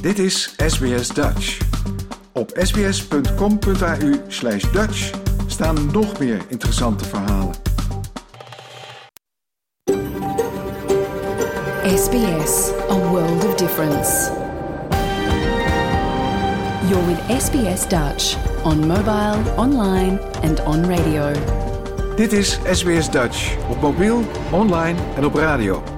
Dit is SBS Dutch. Op sbs.com.au slash Dutch staan nog meer interessante verhalen. SBS, a world of difference. You're with SBS Dutch on mobile, online and on radio. Dit is SBS Dutch op mobiel, online en op radio.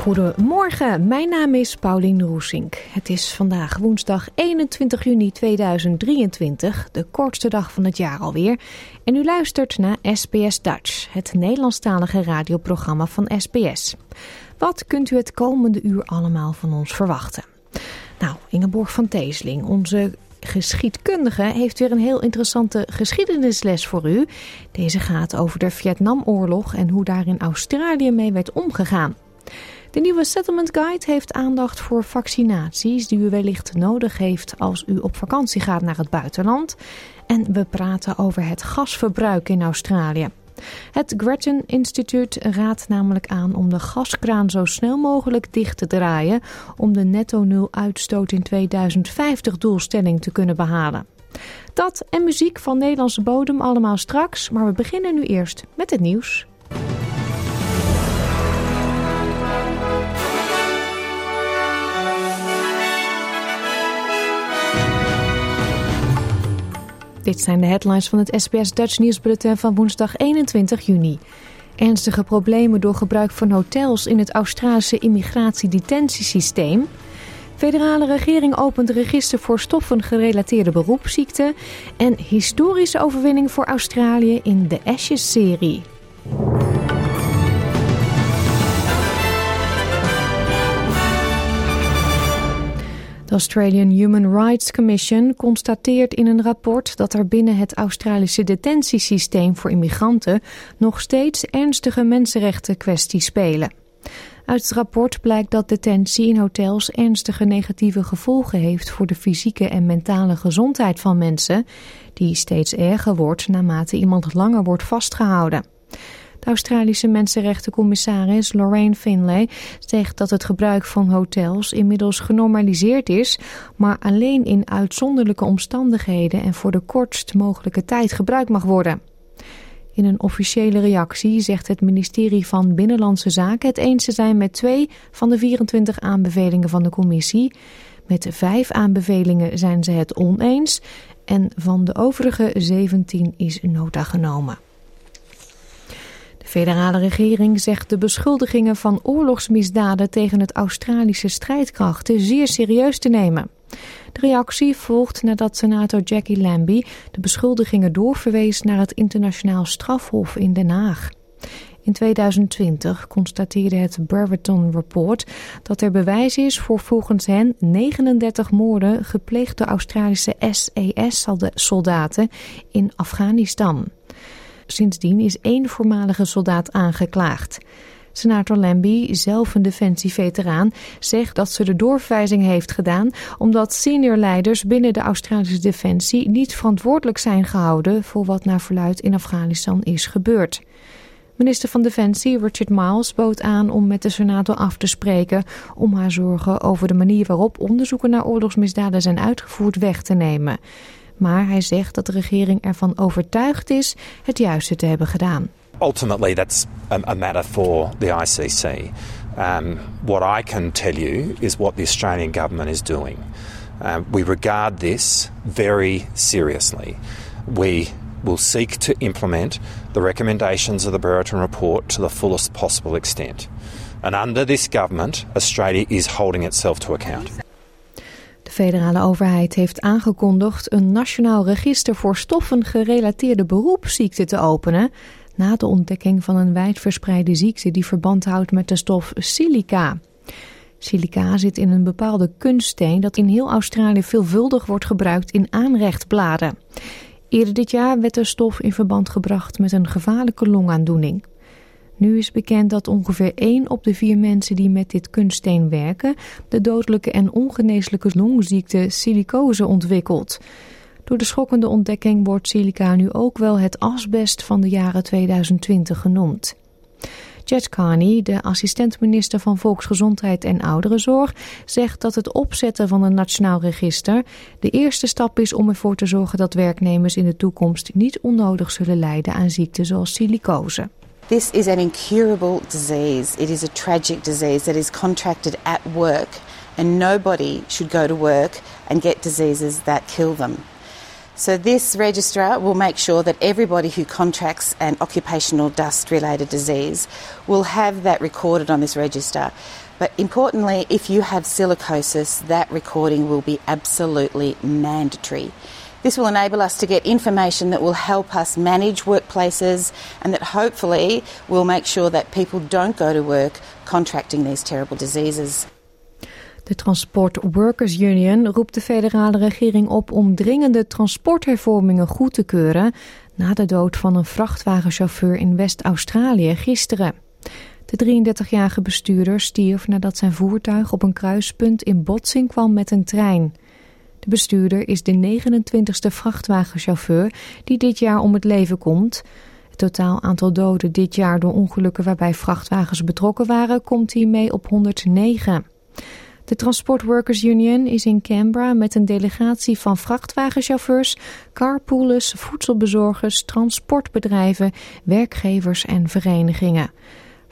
Goedemorgen, mijn naam is Paulien Roesink. Het is vandaag woensdag 21 juni 2023, de kortste dag van het jaar alweer. En u luistert naar SBS Dutch, het Nederlandstalige radioprogramma van SBS. Wat kunt u het komende uur allemaal van ons verwachten? Nou, Ingeborg van Teesling, onze geschiedkundige, heeft weer een heel interessante geschiedenisles voor u. Deze gaat over de Vietnamoorlog en hoe daar in Australië mee werd omgegaan. De nieuwe Settlement Guide heeft aandacht voor vaccinaties die u wellicht nodig heeft als u op vakantie gaat naar het buitenland. En we praten over het gasverbruik in Australië. Het Gretchen Instituut raadt namelijk aan om de gaskraan zo snel mogelijk dicht te draaien om de netto nul uitstoot in 2050 doelstelling te kunnen behalen. Dat en muziek van Nederlandse bodem allemaal straks, maar we beginnen nu eerst met het nieuws. Dit zijn de headlines van het SBS Dutch nieuwsbulletin van woensdag 21 juni. Ernstige problemen door gebruik van hotels in het Australische immigratiedetentiesysteem. Federale regering opent register voor stoffen gerelateerde beroepsziekten. En historische overwinning voor Australië in de Ashes-serie. De Australian Human Rights Commission constateert in een rapport dat er binnen het Australische detentiesysteem voor immigranten nog steeds ernstige mensenrechten kwesties spelen. Uit het rapport blijkt dat detentie in hotels ernstige negatieve gevolgen heeft voor de fysieke en mentale gezondheid van mensen, die steeds erger wordt naarmate iemand langer wordt vastgehouden. De Australische mensenrechtencommissaris Lorraine Finlay zegt dat het gebruik van hotels inmiddels genormaliseerd is, maar alleen in uitzonderlijke omstandigheden en voor de kortst mogelijke tijd gebruikt mag worden. In een officiële reactie zegt het ministerie van Binnenlandse Zaken het eens te zijn met twee van de 24 aanbevelingen van de commissie. Met vijf aanbevelingen zijn ze het oneens en van de overige 17 is nota genomen federale regering zegt de beschuldigingen van oorlogsmisdaden tegen het Australische strijdkrachten zeer serieus te nemen. De reactie volgt nadat senator Jackie Lambie de beschuldigingen doorverwees naar het internationaal strafhof in Den Haag. In 2020 constateerde het Brereton Report dat er bewijs is voor volgens hen 39 moorden gepleegd door Australische SAS-soldaten in Afghanistan. Sindsdien is één voormalige soldaat aangeklaagd. Senator Lambie, zelf een defensieveteraan, zegt dat ze de doorverwijzing heeft gedaan omdat senior leiders binnen de Australische defensie niet verantwoordelijk zijn gehouden voor wat naar verluid in Afghanistan is gebeurd. Minister van Defensie Richard Miles bood aan om met de senator af te spreken om haar zorgen over de manier waarop onderzoeken naar oorlogsmisdaden zijn uitgevoerd weg te nemen. Maar hij zegt dat de regering ervan overtuigd is het juiste te hebben gedaan. Ultimately, that's a, matter for the ICC. Um, what I can tell you is what the Australian government is doing. Uh, we regard this very seriously. We will seek to implement the recommendations of the Brereton report to the fullest possible extent. And under this government, Australia is holding itself to account. De federale overheid heeft aangekondigd een nationaal register voor stoffen gerelateerde beroepsziekten te openen na de ontdekking van een wijdverspreide ziekte die verband houdt met de stof silica. Silica zit in een bepaalde kunststeen dat in heel Australië veelvuldig wordt gebruikt in aanrechtbladen. Eerder dit jaar werd de stof in verband gebracht met een gevaarlijke longaandoening. Nu is bekend dat ongeveer 1 op de 4 mensen die met dit kunststeen werken de dodelijke en ongeneeslijke longziekte silicose ontwikkelt. Door de schokkende ontdekking wordt silica nu ook wel het asbest van de jaren 2020 genoemd. Jet Carney, de assistent-minister van Volksgezondheid en Ouderenzorg, zegt dat het opzetten van een nationaal register de eerste stap is om ervoor te zorgen dat werknemers in de toekomst niet onnodig zullen lijden aan ziekten zoals silicose. This is an incurable disease. It is a tragic disease that is contracted at work, and nobody should go to work and get diseases that kill them. So, this registrar will make sure that everybody who contracts an occupational dust related disease will have that recorded on this register. But importantly, if you have silicosis, that recording will be absolutely mandatory. This will enable us to get information that will help us manage workplaces and that hopefully will make sure that people don't go to work contracting these terrible diseases. De Transport Workers Union roept de federale regering op om dringende transporthervormingen goed te keuren na de dood van een vrachtwagenchauffeur in West-Australië gisteren. De 33-jarige bestuurder stierf nadat zijn voertuig op een kruispunt in botsing kwam met een trein. De bestuurder is de 29ste vrachtwagenchauffeur die dit jaar om het leven komt. Het totaal aantal doden dit jaar door ongelukken waarbij vrachtwagens betrokken waren komt hiermee op 109. De Transport Workers Union is in Canberra met een delegatie van vrachtwagenchauffeurs, carpoolers, voedselbezorgers, transportbedrijven, werkgevers en verenigingen.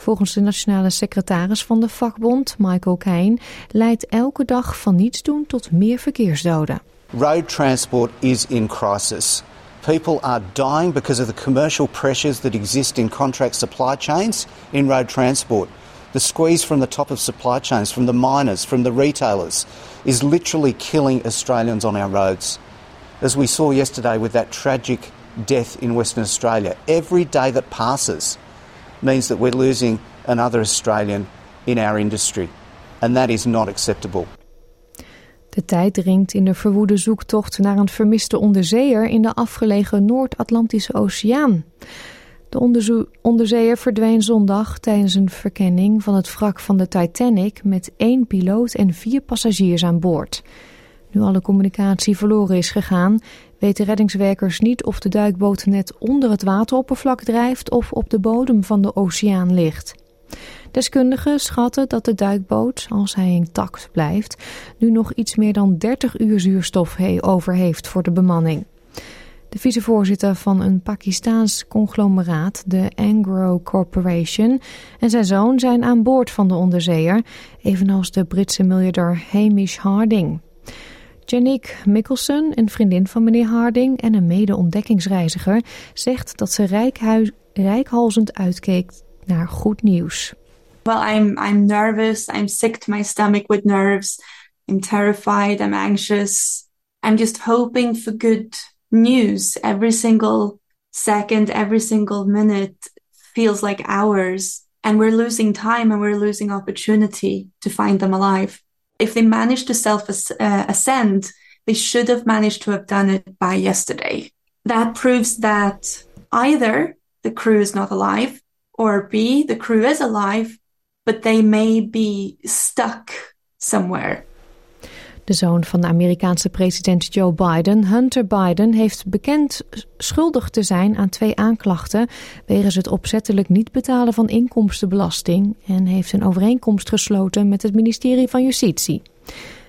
Volgens de nationale secretaris van de vakbond, Michael Kane, leidt elke dag van niets doen tot meer verkeersdoden. Road transport is in crisis. People are dying because of the commercial pressures that exist in contract supply chains in road transport. The squeeze from the top of supply chains, from the miners, from the retailers, is literally killing Australians on our roads. As we saw yesterday with that tragic death in Western Australia, every day that passes means that we're losing another Australian in our industry. And that is not acceptable. De tijd dringt in de verwoede zoektocht naar een vermiste onderzeeër in de afgelegen Noord-Atlantische Oceaan. De onderzeeër verdween zondag tijdens een verkenning van het wrak van de Titanic met één piloot en vier passagiers aan boord. Nu alle communicatie verloren is gegaan, weten reddingswerkers niet of de duikboot net onder het wateroppervlak drijft of op de bodem van de oceaan ligt. Deskundigen schatten dat de duikboot, als hij intact blijft, nu nog iets meer dan 30 uur zuurstof over heeft voor de bemanning. De vicevoorzitter van een Pakistaans conglomeraat, de Angro Corporation, en zijn zoon zijn aan boord van de onderzeeër, evenals de Britse miljardair Hamish Harding. Janique Mickelson, een vriendin van meneer Harding en een mede-ontdekkingsreiziger, zegt dat ze rijkhalzend uitkeek naar goed nieuws. Well, I'm I'm nervous. I'm sick to my stomach with nerves. I'm terrified. I'm anxious. I'm just hoping for good news every single second, every single minute feels like hours. And we're losing time and we're losing opportunity to find them alive. If they managed to self uh, ascend, they should have managed to have done it by yesterday. That proves that either the crew is not alive, or B, the crew is alive, but they may be stuck somewhere. De zoon van de Amerikaanse president Joe Biden, Hunter Biden, heeft bekend schuldig te zijn aan twee aanklachten wegens het opzettelijk niet betalen van inkomstenbelasting en heeft een overeenkomst gesloten met het ministerie van Justitie.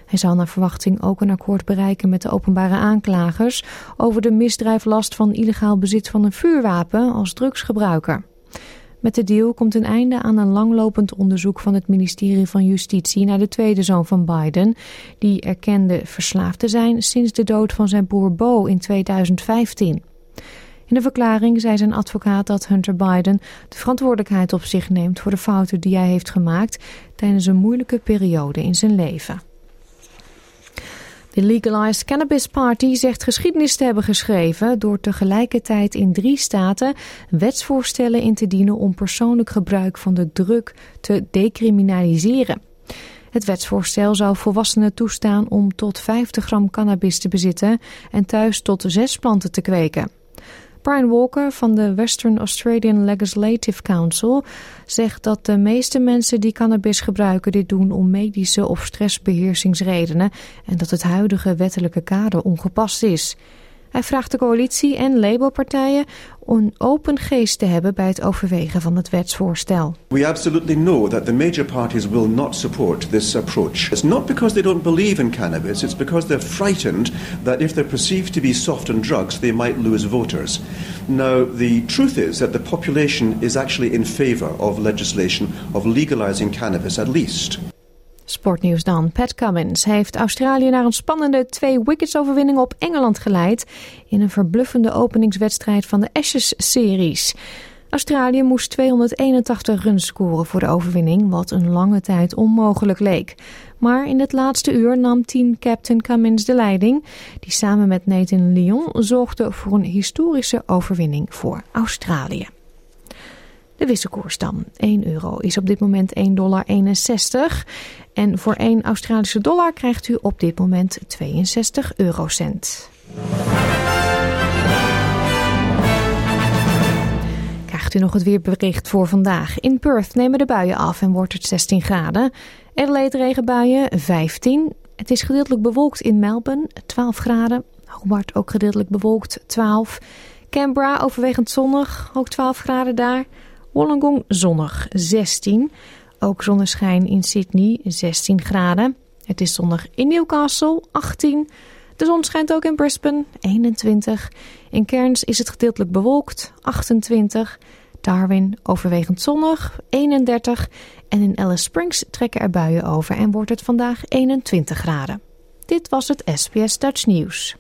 Hij zal naar verwachting ook een akkoord bereiken met de openbare aanklagers over de misdrijflast van illegaal bezit van een vuurwapen als drugsgebruiker. Met de deal komt een einde aan een langlopend onderzoek van het ministerie van Justitie naar de tweede zoon van Biden, die erkende verslaafd te zijn sinds de dood van zijn broer Bo in 2015. In de verklaring zei zijn advocaat dat Hunter Biden de verantwoordelijkheid op zich neemt voor de fouten die hij heeft gemaakt tijdens een moeilijke periode in zijn leven. De Legalized Cannabis Party zegt geschiedenis te hebben geschreven door tegelijkertijd in drie staten wetsvoorstellen in te dienen om persoonlijk gebruik van de druk te decriminaliseren. Het wetsvoorstel zou volwassenen toestaan om tot 50 gram cannabis te bezitten en thuis tot zes planten te kweken. Brian Walker van de Western Australian Legislative Council zegt dat de meeste mensen die cannabis gebruiken dit doen om medische of stressbeheersingsredenen en dat het huidige wettelijke kader ongepast is. Hij vraagt de coalitie en Labour-partijen een open geest te hebben bij het overwegen van het wetsvoorstel. We absolutely know that the major parties will not support this approach. It's not because they don't believe in cannabis, it's because they're frightened that if they're perceived to be soft on drugs, they might lose voters. Now, the truth is that the population is actually in favour of legislation of legalising cannabis at least. Sportnieuws dan. Pat Cummins heeft Australië naar een spannende twee wickets overwinning op Engeland geleid in een verbluffende openingswedstrijd van de Ashes-series. Australië moest 281 runs scoren voor de overwinning, wat een lange tijd onmogelijk leek. Maar in het laatste uur nam team-captain Cummins de leiding, die samen met Nathan Lyon zorgde voor een historische overwinning voor Australië. De wisselkoers dan. 1 euro is op dit moment 1,61 dollar. En voor 1 Australische dollar krijgt u op dit moment 62 eurocent. Krijgt u nog het weerbericht voor vandaag. In Perth nemen de buien af en wordt het 16 graden. Adelaide regenbuien 15. Het is gedeeltelijk bewolkt in Melbourne 12 graden. Hobart ook gedeeltelijk bewolkt 12. Canberra overwegend zonnig, ook 12 graden daar. Wollongong zonnig 16. Ook zonneschijn in Sydney 16 graden. Het is zonnig in Newcastle 18. De zon schijnt ook in Brisbane 21. In Cairns is het gedeeltelijk bewolkt 28. Darwin overwegend zonnig 31. En in Alice Springs trekken er buien over en wordt het vandaag 21 graden. Dit was het SBS Dutch News.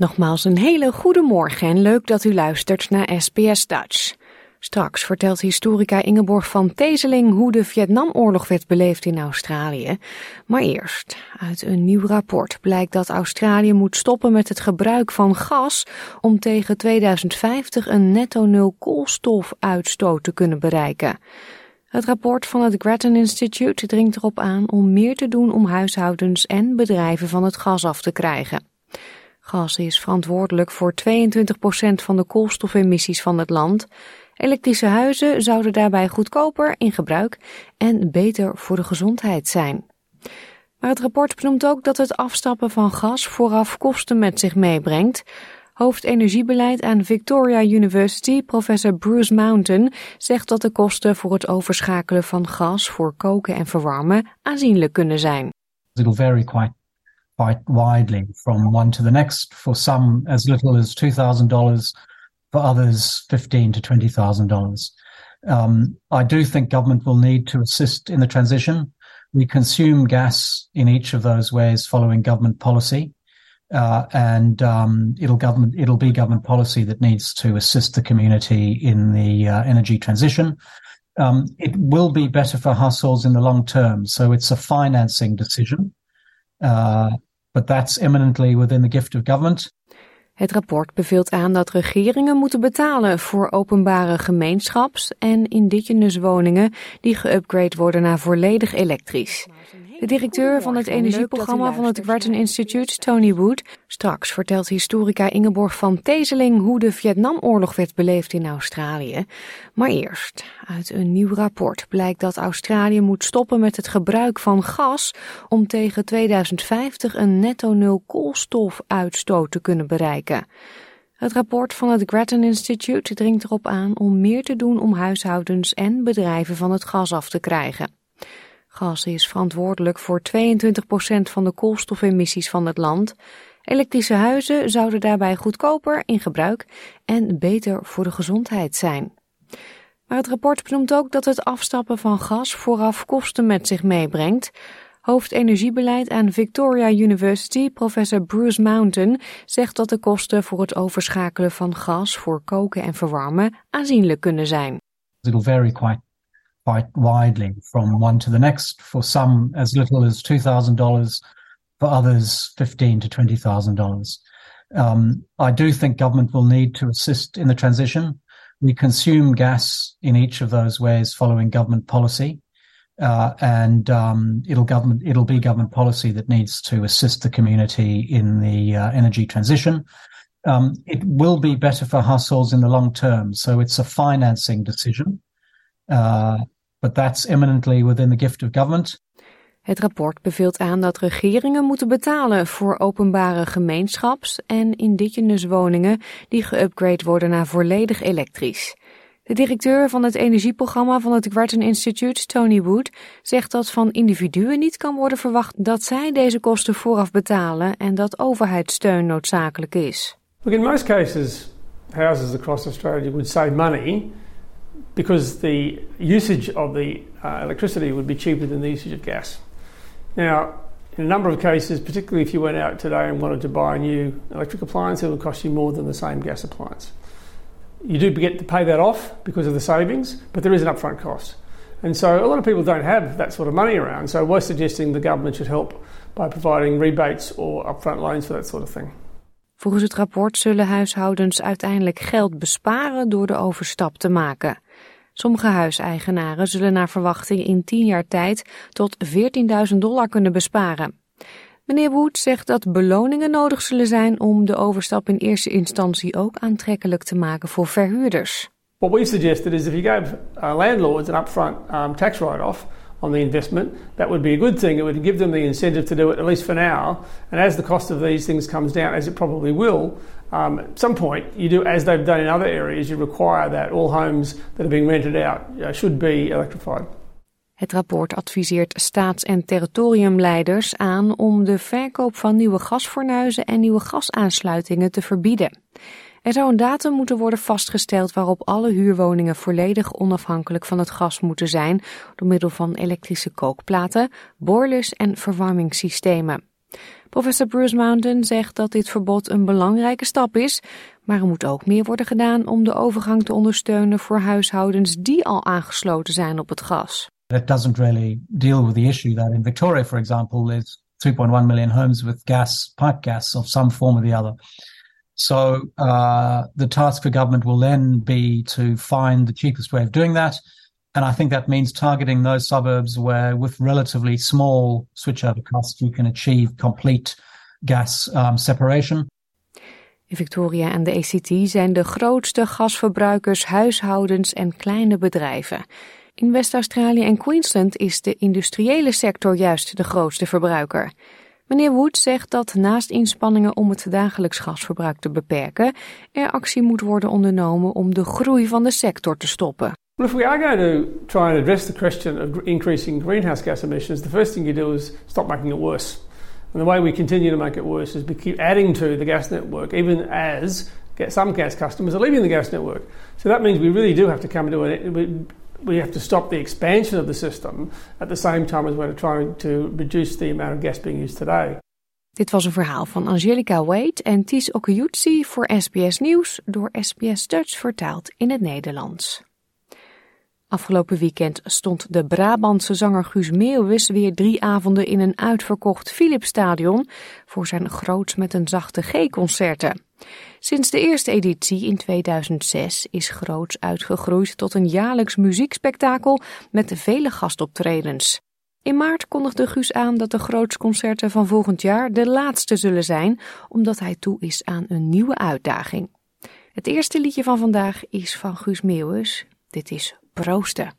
Nogmaals een hele goede morgen en leuk dat u luistert naar SBS Dutch. Straks vertelt historica Ingeborg van Tezeling hoe de Vietnamoorlog werd beleefd in Australië. Maar eerst, uit een nieuw rapport blijkt dat Australië moet stoppen met het gebruik van gas om tegen 2050 een netto nul koolstofuitstoot te kunnen bereiken. Het rapport van het Grattan Institute dringt erop aan om meer te doen om huishoudens en bedrijven van het gas af te krijgen. Gas is verantwoordelijk voor 22% van de koolstofemissies van het land. Elektrische huizen zouden daarbij goedkoper in gebruik en beter voor de gezondheid zijn. Maar het rapport benoemt ook dat het afstappen van gas vooraf kosten met zich meebrengt. Hoofdenergiebeleid aan Victoria University, professor Bruce Mountain, zegt dat de kosten voor het overschakelen van gas voor koken en verwarmen aanzienlijk kunnen zijn. Quite widely from one to the next. For some, as little as two thousand dollars. For others, fifteen to twenty thousand dollars. Um, I do think government will need to assist in the transition. We consume gas in each of those ways following government policy. Uh, and um, it'll government it'll be government policy that needs to assist the community in the uh, energy transition. Um, it will be better for households in the long term, so it's a financing decision. Uh, but that's within the gift of government. Het rapport beveelt aan dat regeringen moeten betalen voor openbare gemeenschaps- en indigenous woningen die geüpgrade worden naar volledig elektrisch. De directeur van het energieprogramma van het Grattan Institute, Tony Wood, straks vertelt historica Ingeborg van Tezeling hoe de Vietnamoorlog werd beleefd in Australië. Maar eerst, uit een nieuw rapport blijkt dat Australië moet stoppen met het gebruik van gas om tegen 2050 een netto nul koolstofuitstoot te kunnen bereiken. Het rapport van het Grattan Institute dringt erop aan om meer te doen om huishoudens en bedrijven van het gas af te krijgen. Gas is verantwoordelijk voor 22% van de koolstofemissies van het land. Elektrische huizen zouden daarbij goedkoper in gebruik en beter voor de gezondheid zijn. Maar het rapport benoemt ook dat het afstappen van gas vooraf kosten met zich meebrengt. Hoofdenergiebeleid aan Victoria University, professor Bruce Mountain, zegt dat de kosten voor het overschakelen van gas voor koken en verwarmen aanzienlijk kunnen zijn. Quite widely from one to the next. For some, as little as two thousand dollars. For others, fifteen to twenty thousand dollars. Um, I do think government will need to assist in the transition. We consume gas in each of those ways following government policy. Uh, and um, it'll government it'll be government policy that needs to assist the community in the uh, energy transition. Um, it will be better for households in the long term, so it's a financing decision, uh, but that's eminently within the gift of government. Het rapport beveelt aan dat regeringen moeten betalen voor openbare gemeenschaps- en indigenous woningen die geüpgrade worden naar volledig elektrisch. De directeur van het energieprogramma van het Grattan Institute, Tony Wood, zegt dat van individuen niet kan worden verwacht dat zij deze kosten vooraf betalen en dat overheidssteun noodzakelijk is. Look, in most cases, houses across Australia would save money because the usage of the uh, electricity would be cheaper than the usage of gas. Now, in a number of cases, particularly if you went out today and wanted to buy a new electric appliance, it would cost you more than the same gas appliance. You do get to pay that off because of the savings, but there is an upfront cost. And so a lot of people don't have that sort of money around. So we're suggesting the government should help by providing rebates or upfront loans for that sort of thing. Volgens het rapport zullen huishoudens uiteindelijk geld besparen door de overstap te maken. Sommige huiseigenaren zullen naar verwachting in 10 jaar tijd tot 14.000 dollar kunnen besparen. Meneer Wood zegt dat beloningen nodig zullen zijn om de overstap in eerste instantie ook aantrekkelijk te maken voor verhuurders. What we've suggested is if you gave landlords an upfront um, tax write-off on the investment, that would be a good thing. It would give them the incentive to do it at least for now. And as the cost of these things comes down, as it probably will, um, at some point you do as they've done in other areas. You require that all homes that are being rented out should be electrified. Het rapport adviseert staats- en territoriumleiders aan om de verkoop van nieuwe gasfornuizen en nieuwe gasaansluitingen te verbieden. Er zou een datum moeten worden vastgesteld waarop alle huurwoningen volledig onafhankelijk van het gas moeten zijn door middel van elektrische kookplaten, boilers en verwarmingssystemen. Professor Bruce Mountain zegt dat dit verbod een belangrijke stap is, maar er moet ook meer worden gedaan om de overgang te ondersteunen voor huishoudens die al aangesloten zijn op het gas. It doesn't really deal with the issue that in Victoria, for example, there's 3.1 million homes with gas, pipe gas of some form or the other. So uh, the task for government will then be to find the cheapest way of doing that. And I think that means targeting those suburbs where, with relatively small switchover costs, you can achieve complete gas um, separation. In Victoria en de ACT zijn de grootste gasverbruikers huishoudens en kleine bedrijven. In West-Australië en Queensland is de industriële sector juist de grootste verbruiker. Meneer Wood zegt dat naast inspanningen om het dagelijks gasverbruik te beperken, er actie moet worden ondernomen om de groei van de sector te stoppen. Well, if we are going to try and address the question of increasing greenhouse gas emissions, the first thing you do is stop making it worse. And the way we continue to make it worse is we keep adding to the gas network, even as some gas customers are leaving the gas network. So that means we really do have to come to an we have to stop the expansion of the system at the same time as we're trying to reduce the amount of gas being used today. Dit was een verhaal van Angelica Wade en Ties Okuyutsi voor SBS Nieuws door SBS Dutch vertaald in het Nederlands. Afgelopen weekend stond de Brabantse zanger Guus Meeuwis weer drie avonden in een uitverkocht Philipsstadion voor zijn Groots met een zachte G-concerten. Sinds de eerste editie in 2006 is Groots uitgegroeid tot een jaarlijks muziekspektakel met vele gastoptredens. In maart kondigde Guus aan dat de Grootsconcerten van volgend jaar de laatste zullen zijn, omdat hij toe is aan een nieuwe uitdaging. Het eerste liedje van vandaag is van Guus Meeuwis. Dit is Proosten.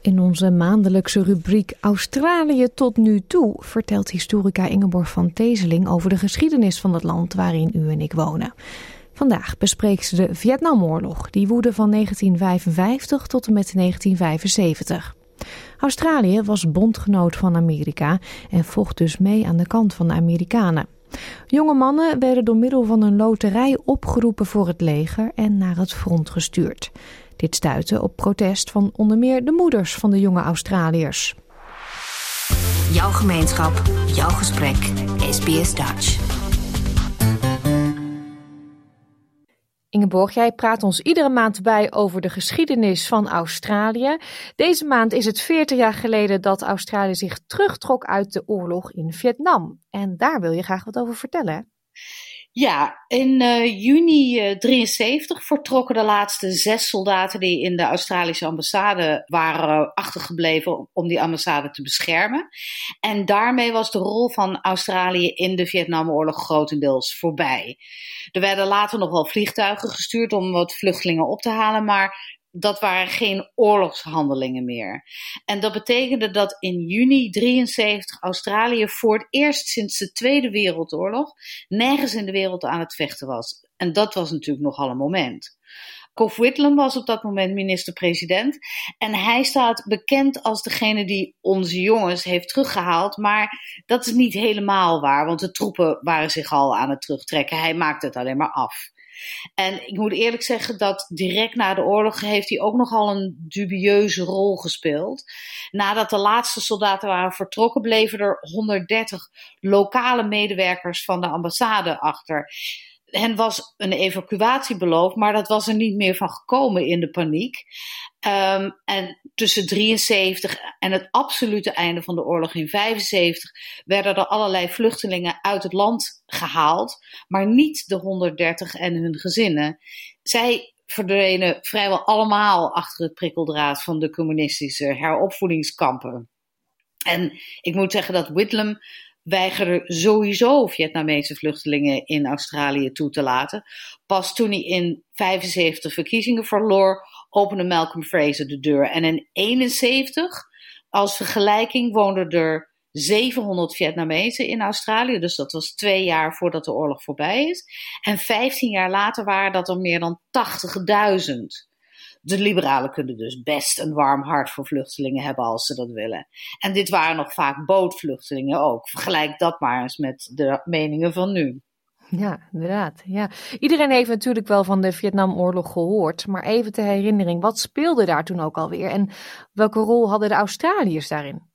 In onze maandelijkse rubriek Australië tot nu toe vertelt historica Ingeborg van Tezeling over de geschiedenis van het land waarin u en ik wonen. Vandaag bespreekt ze de Vietnamoorlog, die woedde van 1955 tot en met 1975. Australië was bondgenoot van Amerika en vocht dus mee aan de kant van de Amerikanen. Jonge mannen werden door middel van een loterij opgeroepen voor het leger en naar het front gestuurd. Dit stuitte op protest van onder meer de moeders van de jonge Australiërs. Jouw gemeenschap, jouw gesprek, SBS Dutch. Ingeborg, jij praat ons iedere maand bij over de geschiedenis van Australië. Deze maand is het 40 jaar geleden dat Australië zich terugtrok uit de oorlog in Vietnam. En daar wil je graag wat over vertellen. Ja, in uh, juni uh, 73 vertrokken de laatste zes soldaten die in de Australische ambassade waren achtergebleven om die ambassade te beschermen. En daarmee was de rol van Australië in de Vietnamoorlog grotendeels voorbij. Er werden later nog wel vliegtuigen gestuurd om wat vluchtelingen op te halen, maar dat waren geen oorlogshandelingen meer. En dat betekende dat in juni 73 Australië voor het eerst sinds de Tweede Wereldoorlog nergens in de wereld aan het vechten was. En dat was natuurlijk nogal een moment. Kof Whitlam was op dat moment minister-president. En hij staat bekend als degene die onze jongens heeft teruggehaald. Maar dat is niet helemaal waar, want de troepen waren zich al aan het terugtrekken. Hij maakte het alleen maar af. En ik moet eerlijk zeggen dat direct na de oorlog heeft hij ook nogal een dubieuze rol gespeeld. Nadat de laatste soldaten waren vertrokken, bleven er 130 lokale medewerkers van de ambassade achter hen was een evacuatie beloofd, maar dat was er niet meer van gekomen in de paniek. Um, en tussen 73 en het absolute einde van de oorlog in 75 werden er allerlei vluchtelingen uit het land gehaald, maar niet de 130 en hun gezinnen. Zij verdwenen vrijwel allemaal achter het prikkeldraad van de communistische heropvoedingskampen. En ik moet zeggen dat Whitlam weigerde sowieso Vietnamese vluchtelingen in Australië toe te laten. Pas toen hij in 75 verkiezingen verloor, opende Malcolm Fraser de deur. En in 71, als vergelijking, woonden er 700 Vietnamezen in Australië. Dus dat was twee jaar voordat de oorlog voorbij is. En 15 jaar later waren dat er meer dan 80.000. De liberalen kunnen dus best een warm hart voor vluchtelingen hebben als ze dat willen. En dit waren nog vaak bootvluchtelingen ook. Vergelijk dat maar eens met de meningen van nu. Ja, inderdaad. Ja. Iedereen heeft natuurlijk wel van de Vietnamoorlog gehoord. Maar even ter herinnering, wat speelde daar toen ook alweer? En welke rol hadden de Australiërs daarin?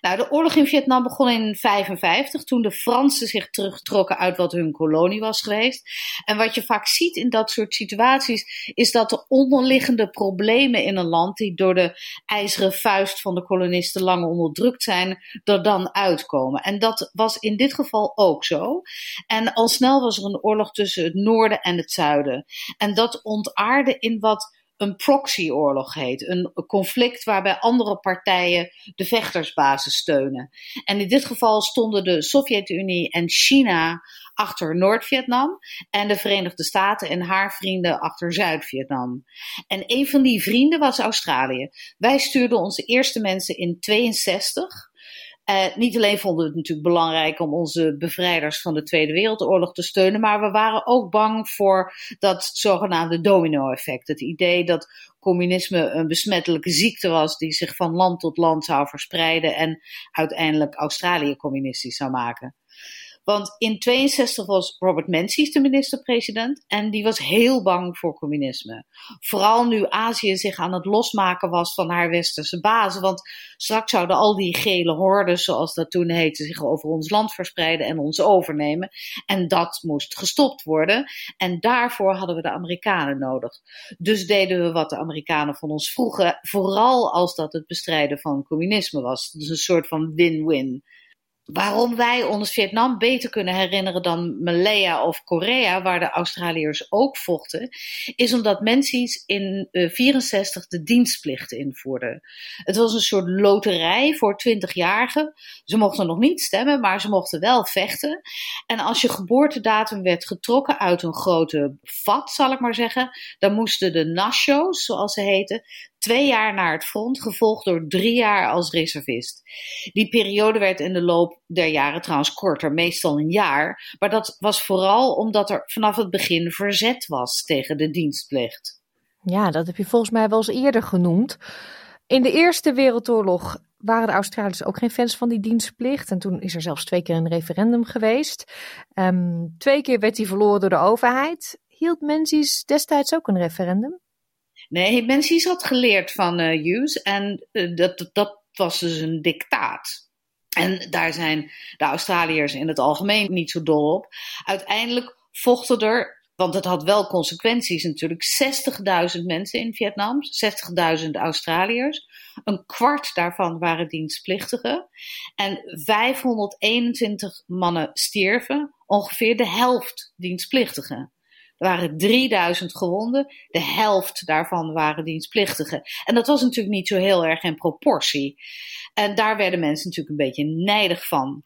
Nou, de oorlog in Vietnam begon in 1955, toen de Fransen zich terugtrokken uit wat hun kolonie was geweest. En wat je vaak ziet in dat soort situaties, is dat de onderliggende problemen in een land, die door de ijzeren vuist van de kolonisten lang onderdrukt zijn, er dan uitkomen. En dat was in dit geval ook zo. En al snel was er een oorlog tussen het noorden en het zuiden. En dat ontaarde in wat een proxyoorlog heet. Een conflict waarbij andere partijen de vechtersbasis steunen. En in dit geval stonden de Sovjet-Unie en China achter Noord-Vietnam en de Verenigde Staten en haar vrienden achter Zuid-Vietnam. En een van die vrienden was Australië. Wij stuurden onze eerste mensen in 62 uh, niet alleen vonden we het natuurlijk belangrijk om onze bevrijders van de Tweede Wereldoorlog te steunen, maar we waren ook bang voor dat zogenaamde domino-effect. Het idee dat communisme een besmettelijke ziekte was die zich van land tot land zou verspreiden en uiteindelijk Australië communistisch zou maken. Want in 62 was Robert Menzies de minister-president en die was heel bang voor communisme. Vooral nu Azië zich aan het losmaken was van haar westerse bazen. Want straks zouden al die gele hordes, zoals dat toen heette, zich over ons land verspreiden en ons overnemen. En dat moest gestopt worden. En daarvoor hadden we de Amerikanen nodig. Dus deden we wat de Amerikanen van ons vroegen, vooral als dat het bestrijden van communisme was. Dus een soort van win-win. Waarom wij ons Vietnam beter kunnen herinneren dan Malaya of Korea, waar de Australiërs ook vochten, is omdat Menzies in 1964 uh, de dienstplicht invoerde. Het was een soort loterij voor 20-jarigen. Ze mochten nog niet stemmen, maar ze mochten wel vechten. En als je geboortedatum werd getrokken uit een grote vat, zal ik maar zeggen, dan moesten de nasho's, zoals ze heten, twee jaar naar het front, gevolgd door drie jaar als reservist. Die periode werd in de loop der jaren trouwens korter, meestal een jaar. Maar dat was vooral omdat er vanaf het begin verzet was tegen de dienstplicht. Ja, dat heb je volgens mij wel eens eerder genoemd. In de Eerste Wereldoorlog waren de Australiërs ook geen fans van die dienstplicht. En toen is er zelfs twee keer een referendum geweest. Um, twee keer werd die verloren door de overheid. Hield Menzies destijds ook een referendum? Nee, Menzies had geleerd van uh, Hughes en uh, dat, dat was dus een dictaat. En daar zijn de Australiërs in het algemeen niet zo dol op. Uiteindelijk vochten er Want het had wel consequenties natuurlijk. 60.000 mensen in Vietnam, 60.000 Australiërs. Een kwart daarvan waren dienstplichtigen. En 521 mannen stierven, ongeveer de helft dienstplichtigen. Er waren 3000 gewonden, de helft daarvan waren dienstplichtigen. En dat was natuurlijk niet zo heel erg in proportie. En daar werden mensen natuurlijk een beetje nijdig van.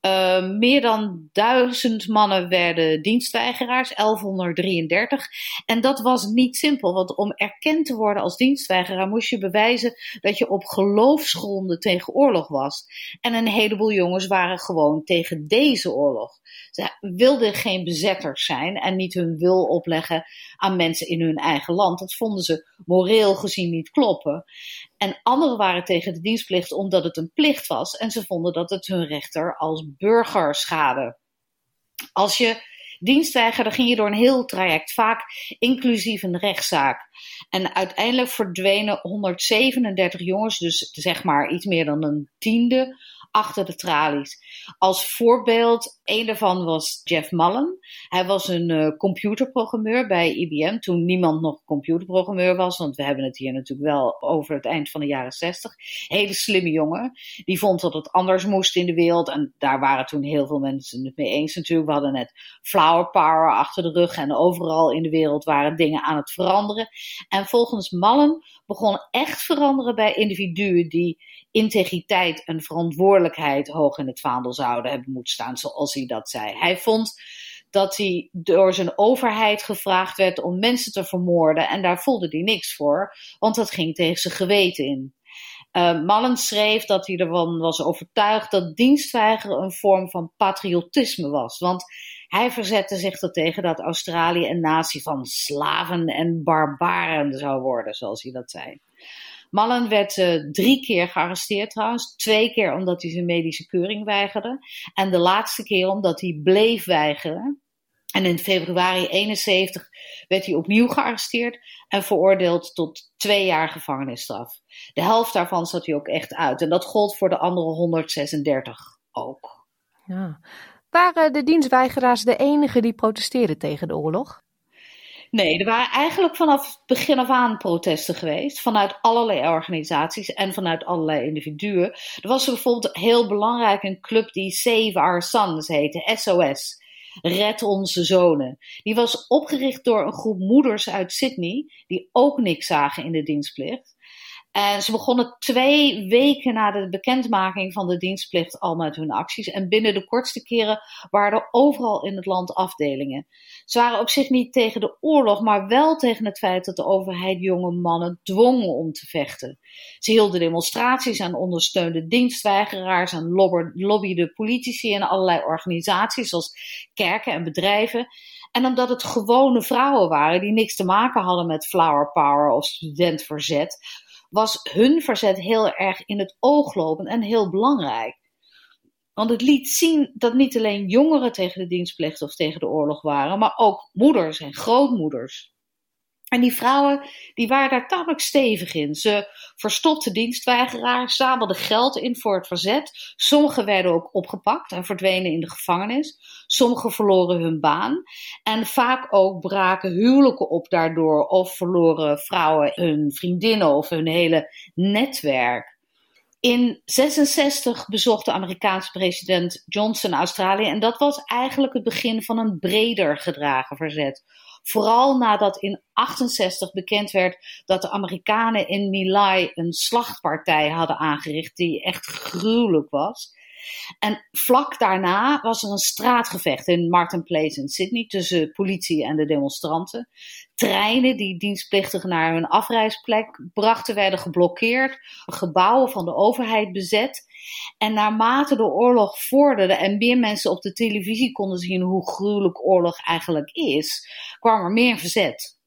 Uh, meer dan duizend mannen werden dienstweigeraars, 1133. En dat was niet simpel, want om erkend te worden als dienstweigeraar moest je bewijzen dat je op geloofsgronden tegen oorlog was. En een heleboel jongens waren gewoon tegen deze oorlog. Ze wilden geen bezetters zijn en niet hun wil opleggen aan mensen in hun eigen land. Dat vonden ze moreel gezien niet kloppen. En anderen waren tegen de dienstplicht omdat het een plicht was en ze vonden dat het hun rechter als burger schade. Als je dienst weigerde, ging je door een heel traject, vaak inclusief een rechtszaak. En uiteindelijk verdwenen 137 jongens, dus zeg maar iets meer dan een tiende, achter de tralies. Als voorbeeld, een daarvan was Jeff Mullen. Hij was een uh, computerprogrammeur bij IBM toen niemand nog computerprogrammeur was, want we hebben het hier natuurlijk wel over het eind van de jaren 60. Hele slimme jongen. Die vond dat het anders moest in de wereld en daar waren toen heel veel mensen het mee eens natuurlijk. We hadden net flower power achter de rug en overal in de wereld waren dingen aan het veranderen. En volgens Mullen begon echt veranderen bij individuen die integriteit en verantwoordelijkheid hoog in het vaandel zouden hebben moeten staan, zoals hij dat zei. Hij vond dat hij door zijn overheid gevraagd werd om mensen te vermoorden en daar voelde hij niks voor, want dat ging tegen zijn geweten in. Uh, Mallen schreef dat hij ervan was overtuigd dat dienstweigeren een vorm van patriotisme was. Want hij verzette zich er tegen dat Australië een natie van slaven en barbaren zou worden, zoals hij dat zei. Mallen werd uh, drie keer gearresteerd trouwens. Twee keer omdat hij zijn medische keuring weigerde. En de laatste keer omdat hij bleef weigeren. En in februari 71 werd hij opnieuw gearresteerd en veroordeeld tot twee jaar gevangenisstraf. De helft daarvan zat hij ook echt uit. En dat gold voor de andere 136 ook. Ja. Waren de dienstweigeraars de enigen die protesteerden tegen de oorlog? Nee, er waren eigenlijk vanaf het begin af aan protesten geweest. Vanuit allerlei organisaties en vanuit allerlei individuen. Er was bijvoorbeeld heel belangrijk een club die Save Our Sons heette, SOS. Red onze zonen. Die was opgericht door een groep moeders uit Sydney, die ook niks zagen in de dienstplicht. En ze begonnen twee weken na de bekendmaking van de dienstplicht al met hun acties. En binnen de kortste keren waren er overal in het land afdelingen. Ze waren op zich niet tegen de oorlog, maar wel tegen het feit dat de overheid jonge mannen dwong om te vechten. Ze hielden demonstraties en ondersteunden dienstweigeraars en lobbyden politici en allerlei organisaties zoals kerken en bedrijven. En omdat het gewone vrouwen waren die niks te maken hadden met flower power of studentverzet, was hun verzet heel erg in het oog lopend en heel belangrijk. Want het liet zien dat niet alleen jongeren tegen de dienstplicht of tegen de oorlog waren, maar ook moeders en grootmoeders. En die vrouwen die waren daar tamelijk stevig in. Ze verstopten dienstweigeraars, zamelden geld in voor het verzet. Sommigen werden ook opgepakt en verdwenen in de gevangenis. Sommigen verloren hun baan. En vaak ook braken huwelijken op daardoor of verloren vrouwen hun vriendinnen of hun hele netwerk. In 66 bezocht de Amerikaanse president Johnson Australië en dat was eigenlijk het begin van een breder gedragen verzet Vooral nadat in 68 bekend werd dat de Amerikanen in Milai een slachtpartij hadden aangericht die echt gruwelijk was. En vlak daarna was er een straatgevecht in Martin Place in Sydney tussen politie en de demonstranten. Treinen die dienstplichtigen naar hun afreisplek brachten werden geblokkeerd, gebouwen van de overheid bezet. En naarmate de oorlog vorderde en meer mensen op de televisie konden zien hoe gruwelijk oorlog eigenlijk is, kwam er meer verzet.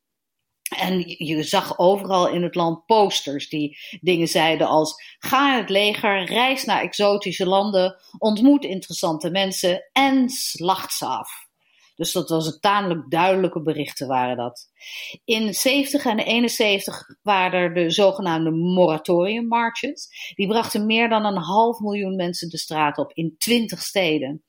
En je zag overal in het land posters die dingen zeiden als: ga het leger, reis naar exotische landen, ontmoet interessante mensen en slacht ze af. Dus dat was een tamelijk duidelijke berichten waren dat. In 70 en 71 waren er de zogenaamde moratoriummarches. Die brachten meer dan een half miljoen mensen de straat op in 20 steden.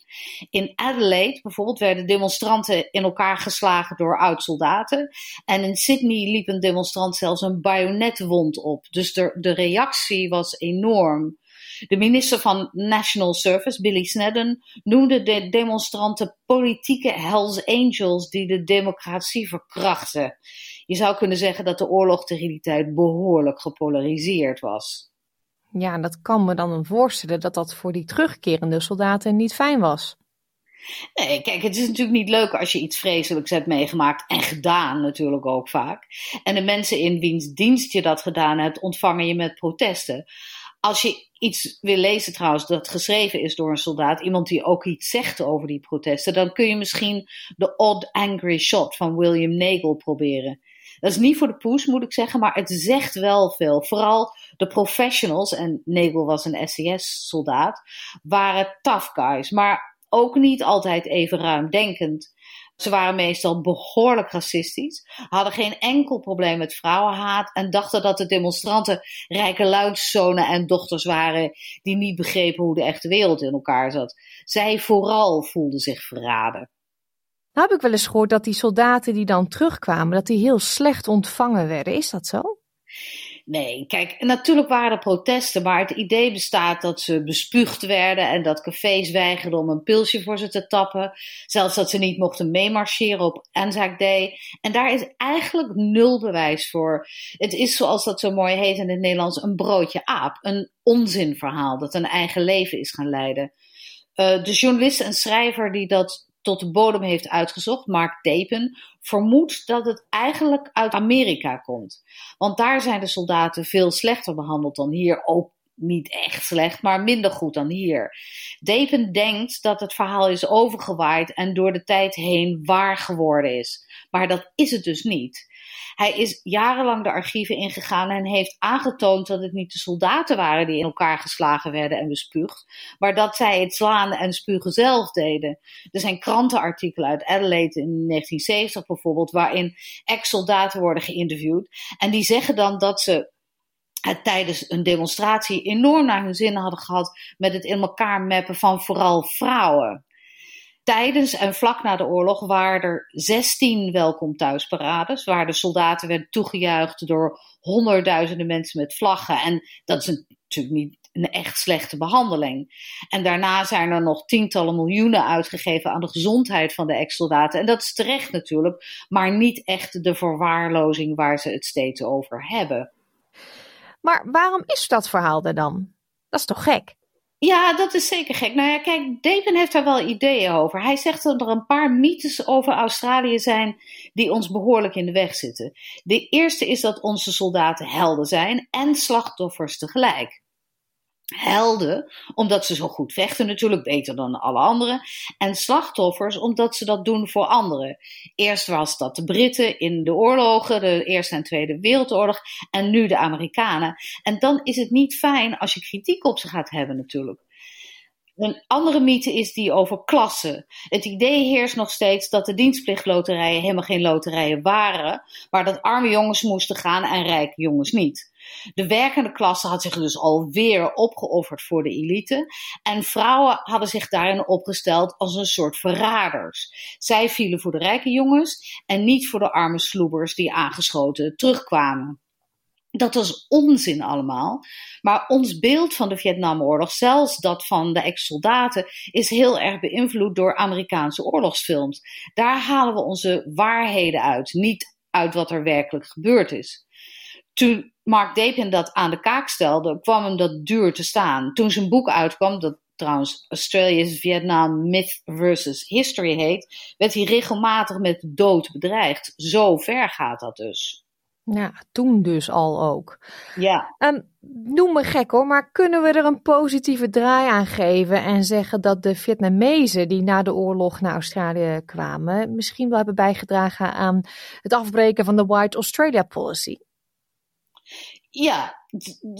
In Adelaide bijvoorbeeld werden demonstranten in elkaar geslagen door oud-soldaten. En in Sydney liep een demonstrant zelfs een bajonetwond op. Dus de reactie was enorm. De minister van National Service, Billy Snedden, noemde de demonstranten politieke Hells Angels die de democratie verkrachten. Je zou kunnen zeggen dat de oorlog tegen die tijd behoorlijk gepolariseerd was. Ja, dat kan me dan voorstellen dat dat voor die terugkerende soldaten niet fijn was. Nee, kijk, het is natuurlijk niet leuk als je iets vreselijks hebt meegemaakt en gedaan natuurlijk ook vaak. En de mensen in wiens dienst je dat gedaan hebt, ontvangen je met protesten. Als je iets wil lezen trouwens dat geschreven is door een soldaat, iemand die ook iets zegt over die protesten, dan kun je misschien de Odd Angry Shot van William Nagel proberen. Dat is niet voor de poes, moet ik zeggen, maar het zegt wel veel. Vooral de professionals, en Nagel was een SES-soldaat, waren tough guys, maar ook niet altijd even ruimdenkend. Ze waren meestal behoorlijk racistisch, hadden geen enkel probleem met vrouwenhaat en dachten dat de demonstranten rijke luidszonen en dochters waren die niet begrepen hoe de echte wereld in elkaar zat. Zij vooral voelden zich verraden. Nou heb ik wel eens gehoord dat die soldaten die dan terugkwamen, dat die heel slecht ontvangen werden. Is dat zo? Nee, kijk, natuurlijk waren er protesten, maar het idee bestaat dat ze bespuugd werden en dat cafés weigerden om een pilsje voor ze te tappen. Zelfs dat ze niet mochten meemarcheren op Anzac Day. En daar is eigenlijk nul bewijs voor. Het is zoals dat zo mooi heet in het Nederlands een broodje aap. Een onzinverhaal dat een eigen leven is gaan leiden. Uh, de journalist en schrijver die dat tot de bodem heeft uitgezocht, Mark Tapen, vermoedt dat het eigenlijk uit Amerika komt. Want daar zijn de soldaten veel slechter behandeld dan hier. Ook niet echt slecht, maar minder goed dan hier. Depen denkt dat het verhaal is overgewaaid en door de tijd heen waar geworden is. Maar dat is het dus niet. Hij is jarenlang de archieven ingegaan en heeft aangetoond dat het niet de soldaten waren die in elkaar geslagen werden en bespuugd, maar dat zij het slaan en spugen zelf deden. Er zijn krantenartikelen uit Adelaide in 1970 bijvoorbeeld, waarin ex-soldaten worden geïnterviewd en die zeggen dan dat ze tijdens een demonstratie enorm naar hun zin hadden gehad met het in elkaar mappen van vooral vrouwen tijdens en vlak na de oorlog waren er 16 welkom thuisparades, waar de soldaten werden toegejuicht door honderdduizenden mensen met vlaggen. En dat is natuurlijk niet een echt slechte behandeling. En daarna zijn er nog tientallen miljoenen uitgegeven aan de gezondheid van de ex-soldaten. En dat is terecht natuurlijk, maar niet echt de verwaarlozing waar ze het steeds over hebben. Maar waarom is dat verhaal er dan? Dat is toch gek? Ja, dat is zeker gek. Nou ja, kijk, David heeft daar wel ideeën over. Hij zegt dat er een paar mythes over Australië zijn die ons behoorlijk in de weg zitten. De eerste is dat onze soldaten helden zijn en slachtoffers tegelijk helden, omdat ze zo goed vechten natuurlijk, beter dan alle anderen. En slachtoffers, omdat ze dat doen voor anderen. Eerst was dat de Britten in de oorlogen, de Eerste en Tweede Wereldoorlog, en nu de Amerikanen. En dan is het niet fijn als je kritiek op ze gaat hebben natuurlijk. Een andere mythe is die over klassen. Het idee heerst nog steeds dat de dienstplichtloterijen helemaal geen loterijen waren, maar dat arme jongens moesten gaan en rijke jongens niet. De werkende klasse had zich dus alweer opgeofferd voor de elite. En vrouwen hadden zich daarin opgesteld als een soort verraders. Zij vielen voor de rijke jongens en niet voor de arme sloebers die aangeschoten terugkwamen. Dat was onzin allemaal. Maar ons beeld van de Vietnamoorlog, zelfs dat van de ex-soldaten, is heel erg beïnvloed door Amerikaanse oorlogsfilms. Daar halen we onze waarheden uit, niet uit wat er werkelijk gebeurd is. Toen Mark Dapin dat aan de kaak stelde, kwam hem dat duur te staan. Toen zijn boek uitkwam, dat trouwens Australia's Vietnam Myth versus History heet, werd hij regelmatig met dood bedreigd. Zo ver gaat dat dus. Ja, toen dus al ook. Ja. Um, noem me gek hoor, maar kunnen we er een positieve draai aan geven en zeggen dat de Vietnamezen die na de oorlog naar Australië kwamen, misschien wel hebben bijgedragen aan het afbreken van de White Australia Policy? Ja,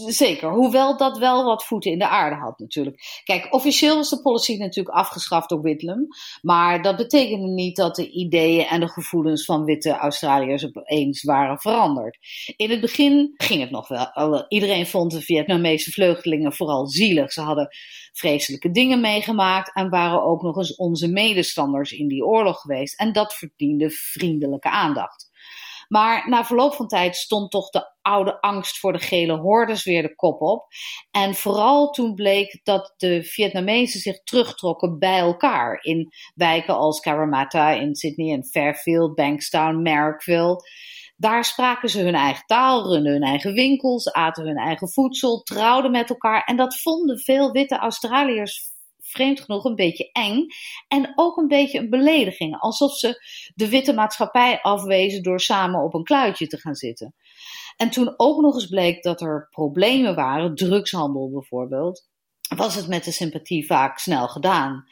zeker. Hoewel dat wel wat voeten in de aarde had natuurlijk. Kijk, officieel was de policy natuurlijk afgeschaft door Whitlam. Maar dat betekende niet dat de ideeën en de gevoelens van witte Australiërs opeens waren veranderd. In het begin ging het nog wel. Iedereen vond de Vietnamese vluchtelingen vooral zielig. Ze hadden vreselijke dingen meegemaakt en waren ook nog eens onze medestanders in die oorlog geweest. En dat verdiende vriendelijke aandacht. Maar na verloop van tijd stond toch de oude angst voor de gele hordes weer de kop op. En vooral toen bleek dat de Vietnamezen zich terugtrokken bij elkaar in wijken als Caramata in Sydney en Fairfield, Bankstown, Marrickville. Daar spraken ze hun eigen taal, runden hun eigen winkels, aten hun eigen voedsel, trouwden met elkaar. En dat vonden veel witte Australiërs vreemd genoeg een beetje eng. En ook een beetje een belediging. Alsof ze de witte maatschappij afwezen door samen op een kluitje te gaan zitten. En toen ook nog eens bleek dat er problemen waren, drugshandel bijvoorbeeld, was het met de sympathie vaak snel gedaan.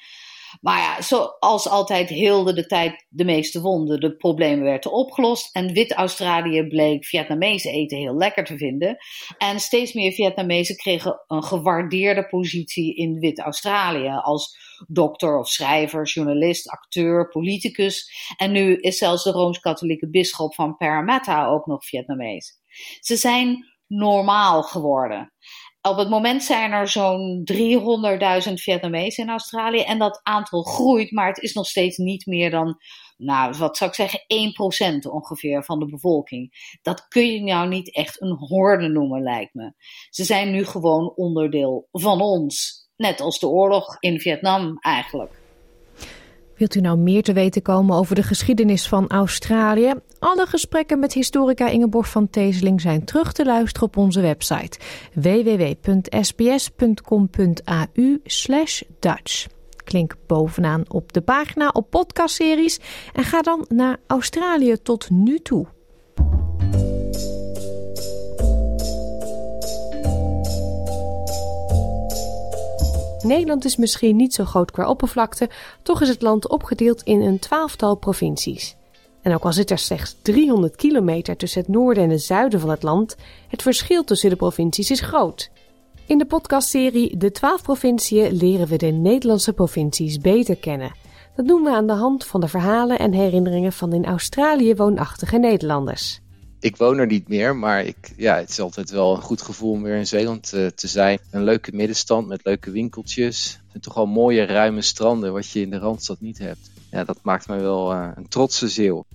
Maar ja, zoals altijd heelde de tijd de meeste wonden. De problemen werden opgelost en Wit-Australië bleek Vietnamese eten heel lekker te vinden. En steeds meer Vietnamezen kregen een gewaardeerde positie in Wit-Australië als dokter of schrijver, journalist, acteur, politicus. En nu is zelfs de Rooms-Katholieke bisschop van Parramatta ook nog Vietnamees. Ze zijn normaal geworden. Op het moment zijn er zo'n 300.000 Vietnamezen in Australië en dat aantal groeit, maar het is nog steeds niet meer dan, nou, wat zou ik zeggen, 1% ongeveer van de bevolking. Dat kun je nou niet echt een horde noemen, lijkt me. Ze zijn nu gewoon onderdeel van ons. Net als de oorlog in Vietnam eigenlijk. Wilt u nou meer te weten komen over de geschiedenis van Australië? Alle gesprekken met historica Ingeborg van Teeseling zijn terug te luisteren op onze website www.sbs.com.au Dutch. Klink bovenaan op de pagina op podcastseries en ga dan naar Australië tot nu toe. Nederland is misschien niet zo groot qua oppervlakte, toch is het land opgedeeld in een twaalftal provincies. En ook al zit er slechts 300 kilometer tussen het noorden en het zuiden van het land, het verschil tussen de provincies is groot. In de podcastserie De 12 provinciën leren we de Nederlandse provincies beter kennen. Dat doen we aan de hand van de verhalen en herinneringen van in Australië woonachtige Nederlanders ik woon er niet meer, maar ik, ja, het is altijd wel een goed gevoel om weer in Zeeland uh, te zijn. Een leuke middenstand met leuke winkeltjes. En toch al mooie ruime stranden, wat je in de Randstad niet hebt. Ja, dat maakt mij wel uh, een trotse zeeuw.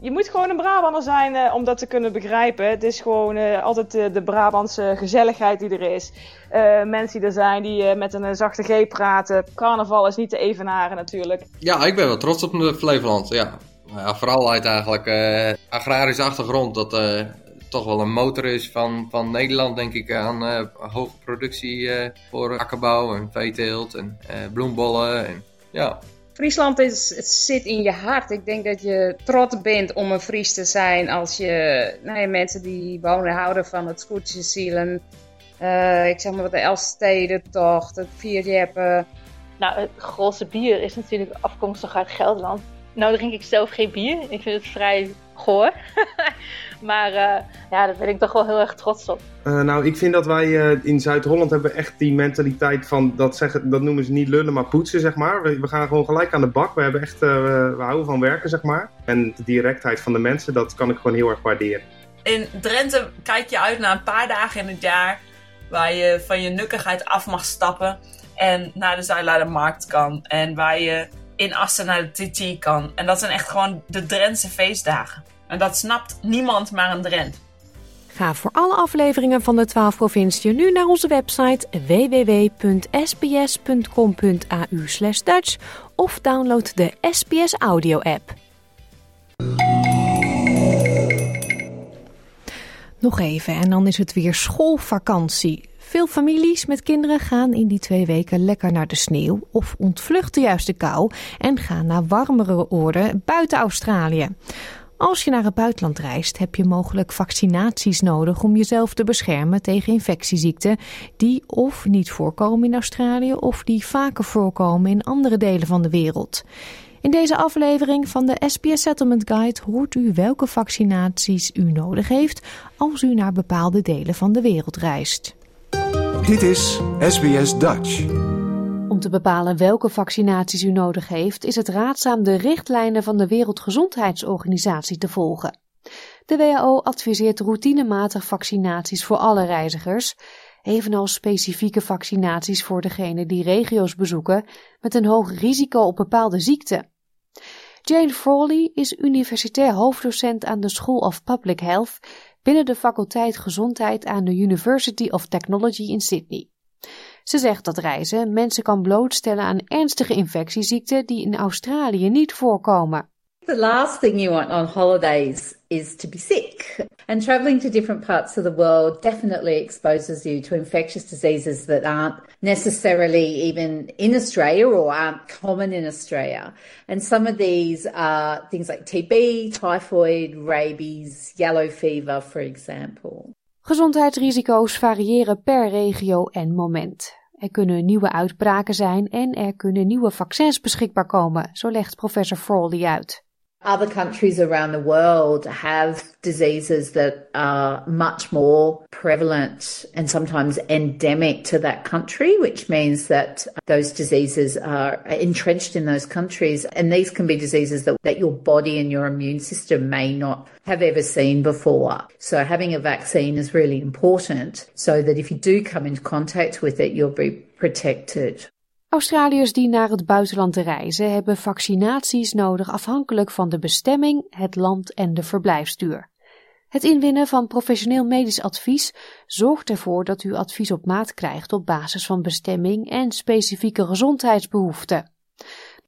Je moet gewoon een Brabander zijn uh, om dat te kunnen begrijpen. Het is gewoon altijd de Brabantse gezelligheid die er is. mensen die er zijn die met een zachte G praten. Carnaval is niet te evenaren natuurlijk. Ja, ik ben wel trots op Flevoland, ja. Nou ja, vooral uit eigenlijk uh, agrarische achtergrond. Dat uh, toch wel een motor is van, van Nederland, denk ik, aan uh, hoge productie voor akkerbouw en veeteelt en bloembollen. En, ja. Friesland is, het zit in je hart. Ik denk dat je trots bent om een Fries te zijn als je nou ja, mensen die wonen houden van het scootjeszielen. ik zeg maar wat de Elfstedentocht, het Vierjeppen. Nou, het grootste bier is natuurlijk afkomstig uit Gelderland. Nou drink ik zelf geen bier. Ik vind het vrij goor. maar uh, ja, daar ben ik toch wel heel erg trots op. Uh, nou, ik vind dat wij uh, in Zuid-Holland hebben echt die mentaliteit van, dat, zeggen, dat noemen ze niet lullen, maar poetsen, zeg maar. We, we gaan gewoon gelijk aan de bak. We, hebben echt, we houden van werken, zeg maar. En de directheid van de mensen, dat kan ik gewoon heel erg waarderen. In Drenthe kijk je uit naar een paar dagen in het jaar waar je van je nukkigheid af mag stappen en naar de Zuidlaardermarkt kan. En waar je in Assen naar de TT kan. En dat zijn echt gewoon de Drentse feestdagen. En dat snapt niemand maar een Drent. Ga voor alle afleveringen van de 12 provinciën nu naar onze website www.sbs.com.au Dutch of download de SBS Audio app. Nog even en dan is het weer schoolvakantie. Veel families met kinderen gaan in die twee weken lekker naar de sneeuw of ontvluchten juist de kou en gaan naar warmere oorden buiten Australië. Als je naar het buitenland reist, heb je mogelijk vaccinaties nodig om jezelf te beschermen tegen infectieziekten die of niet voorkomen in Australië of die vaker voorkomen in andere delen van de wereld. In deze aflevering van de SPS Settlement Guide hoort u welke vaccinaties u nodig heeft als u naar bepaalde delen van de wereld reist. Dit is SBS Dutch. Om te bepalen welke vaccinaties u nodig heeft, is het raadzaam de richtlijnen van de Wereldgezondheidsorganisatie te volgen. De WHO adviseert routinematig vaccinaties voor alle reizigers, evenals specifieke vaccinaties voor degenen die regio's bezoeken met een hoog risico op bepaalde ziekten. Jane Frawley is universitair hoofddocent aan de School of Public Health binnen de faculteit Gezondheid aan de University of Technology in Sydney. Ze zegt dat reizen mensen kan blootstellen aan ernstige infectieziekten die in Australië niet voorkomen. The last thing you want on holidays is to be sick. And traveling to different parts of the world definitely exposes you to infectious diseases that aren't necessarily even in Australia or aren't common in Australia. And some of these are things like TB, typhoid, rabies, yellow fever, for example. Gezondheidsrisico's variëren per regio en moment. Er kunnen nieuwe uitbraken zijn en er kunnen nieuwe vaccins beschikbaar komen, zo legt professor Frawley uit. Other countries around the world have diseases that are much more prevalent and sometimes endemic to that country, which means that those diseases are entrenched in those countries. And these can be diseases that, that your body and your immune system may not have ever seen before. So having a vaccine is really important so that if you do come into contact with it, you'll be protected. Australiërs die naar het buitenland reizen hebben vaccinaties nodig afhankelijk van de bestemming, het land en de verblijfsduur. Het inwinnen van professioneel medisch advies zorgt ervoor dat u advies op maat krijgt op basis van bestemming en specifieke gezondheidsbehoeften.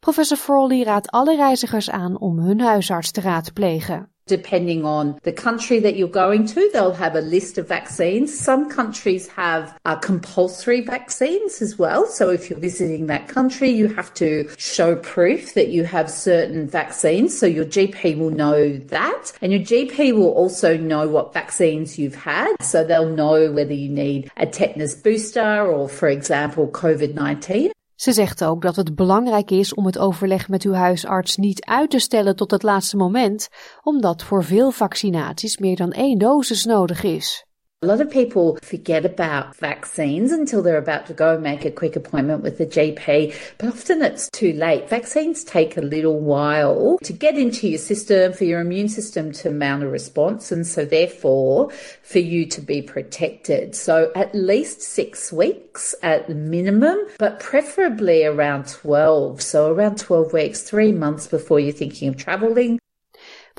Professor Frawley raadt alle reizigers aan om hun huisarts te raadplegen. Depending on the country that you're going to, they'll have a list of vaccines. Some countries have uh, compulsory vaccines as well. So if you're visiting that country, you have to show proof that you have certain vaccines. So your GP will know that. And your GP will also know what vaccines you've had. So they'll know whether you need a tetanus booster or, for example, COVID 19. Ze zegt ook dat het belangrijk is om het overleg met uw huisarts niet uit te stellen tot het laatste moment, omdat voor veel vaccinaties meer dan één dosis nodig is. A lot of people forget about vaccines until they're about to go make a quick appointment with the GP, but often it's too late. Vaccines take a little while to get into your system, for your immune system to mount a response, and so therefore for you to be protected. So at least six weeks at minimum, but preferably around 12. So around 12 weeks, three months before you're thinking of traveling.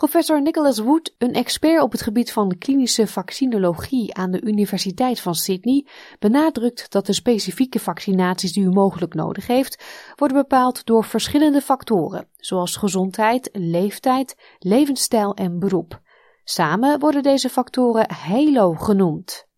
Professor Nicholas Wood, een expert op het gebied van klinische vaccinologie aan de Universiteit van Sydney, benadrukt dat de specifieke vaccinaties die u mogelijk nodig heeft, worden bepaald door verschillende factoren, zoals gezondheid, leeftijd, levensstijl en beroep. Samen worden deze factoren HALO genoemd.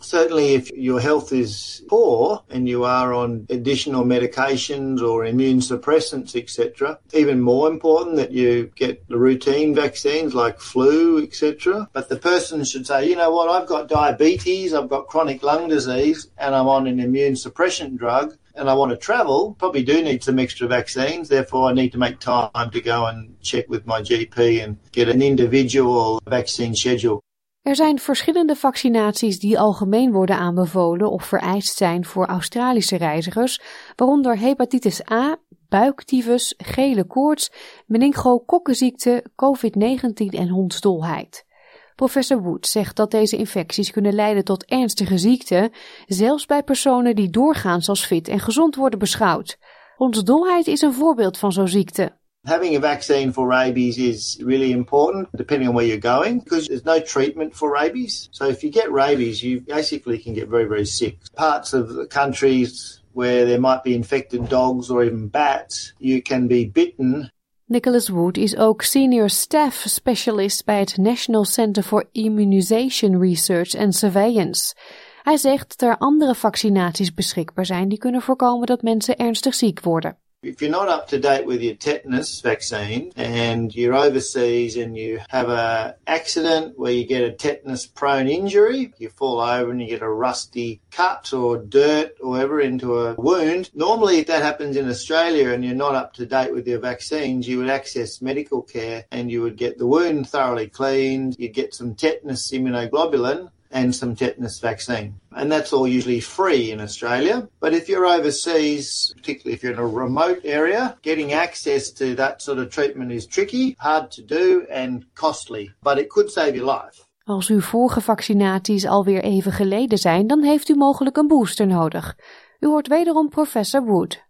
Certainly, if your health is poor and you are on additional medications or immune suppressants, etc., even more important that you get the routine vaccines like flu, etc. But the person should say, you know what, I've got diabetes, I've got chronic lung disease, and I'm on an immune suppression drug. And I want to travel, probably do need some extra vaccines. Therefore, I need to make time to go and check with my GP and get an individual vaccine schedule. Er zijn verschillende vaccinaties die algemeen worden aanbevolen of vereist zijn voor Australische reizigers, waaronder hepatitis A, buiktyfus, gele koorts, meningokokkenziekte, COVID-19 en hondsdolheid. Professor Wood zegt dat deze infecties kunnen leiden tot ernstige ziekten, zelfs bij personen die doorgaans als fit en gezond worden beschouwd. Hondsdolheid is een voorbeeld van zo'n ziekte. Having a vaccine for rabies is really important depending on where you're going because there's no treatment for rabies. So if you get rabies, you basically can get very, very sick. Parts of the countries where there might be infected dogs or even bats, you can be bitten Nicholas Wood is ook senior staff specialist bij het National Center for Immunization Research and Surveillance. Hij zegt dat er andere vaccinaties beschikbaar zijn die kunnen voorkomen dat mensen ernstig ziek worden. If you're not up to date with your tetanus vaccine and you're overseas and you have a accident where you get a tetanus prone injury, you fall over and you get a rusty cut or dirt or whatever into a wound. Normally if that happens in Australia and you're not up to date with your vaccines, you would access medical care and you would get the wound thoroughly cleaned, you'd get some tetanus immunoglobulin and some tetanus vaccine. And that's all usually free in Australia. But if you're overseas, particularly if you're in a remote area, getting access to that sort of treatment is tricky, hard to do, and costly. But it could save your life. Als uw vorige vaccinaties alweer even geleden zijn, dan heeft u mogelijk een booster nodig. U hoort wederom professor Wood.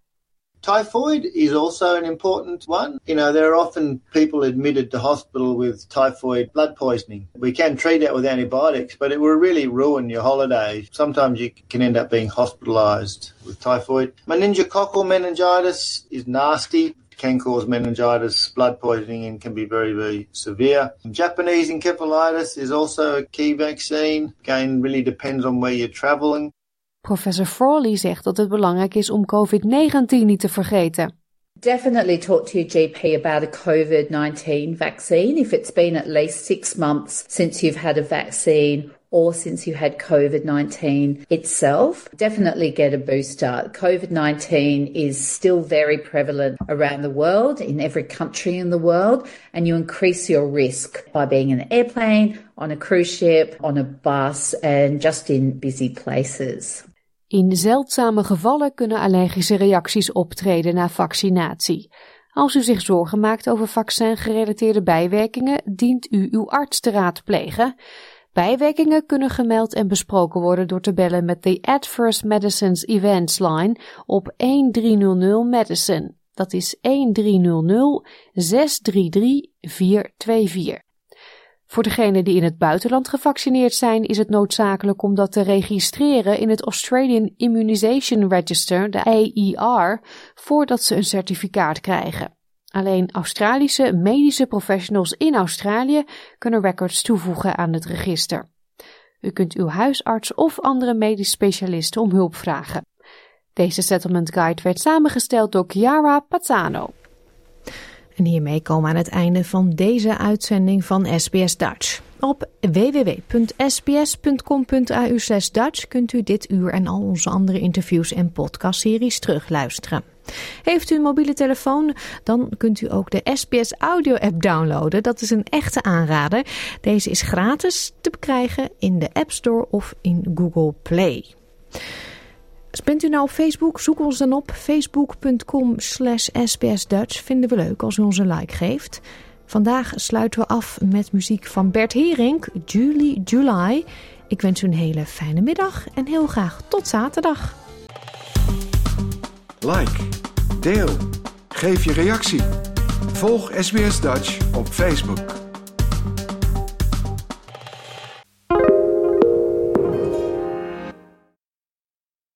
Typhoid is also an important one. You know, there are often people admitted to hospital with typhoid blood poisoning. We can treat that with antibiotics, but it will really ruin your holiday. Sometimes you can end up being hospitalized with typhoid. Meningococcal meningitis is nasty can cause meningitis, blood poisoning, and can be very, very severe. Japanese encephalitis is also a key vaccine. Again, really depends on where you're traveling. Professor Frawley zegt dat het belangrijk is om COVID-19 niet te vergeten. Definitely talk to your GP about a COVID 19 vaccine if it's been at least six months since you've had a vaccine or since you had COVID 19 itself. Definitely get a booster. COVID 19 is still very prevalent around the world, in every country in the world, and you increase your risk by being in an airplane, on a cruise ship, on a bus, and just in busy places. In zeldzame gevallen kunnen allergische reacties optreden na vaccinatie. Als u zich zorgen maakt over vaccin-gerelateerde bijwerkingen, dient u uw arts te raadplegen. Bijwerkingen kunnen gemeld en besproken worden door te bellen met de Adverse Medicines Events Line op 1300 Medicine. Dat is 1300 633 424. Voor degenen die in het buitenland gevaccineerd zijn, is het noodzakelijk om dat te registreren in het Australian Immunisation Register, de AER, voordat ze een certificaat krijgen. Alleen Australische medische professionals in Australië kunnen records toevoegen aan het register. U kunt uw huisarts of andere medisch specialisten om hulp vragen. Deze settlement guide werd samengesteld door Chiara Pazzano. En hiermee komen we aan het einde van deze uitzending van SBS Dutch. Op www.sbs.com.au Dutch kunt u dit uur en al onze andere interviews en podcastseries terugluisteren. Heeft u een mobiele telefoon, dan kunt u ook de SBS Audio app downloaden. Dat is een echte aanrader. Deze is gratis te bekrijgen in de App Store of in Google Play. Bent u nou op Facebook? Zoek ons dan op. Facebook.com slash sbsdutch. Vinden we leuk als u ons een like geeft. Vandaag sluiten we af met muziek van Bert Hering, Julie July. Ik wens u een hele fijne middag en heel graag tot zaterdag. Like, deel, geef je reactie. Volg SBS Dutch op Facebook.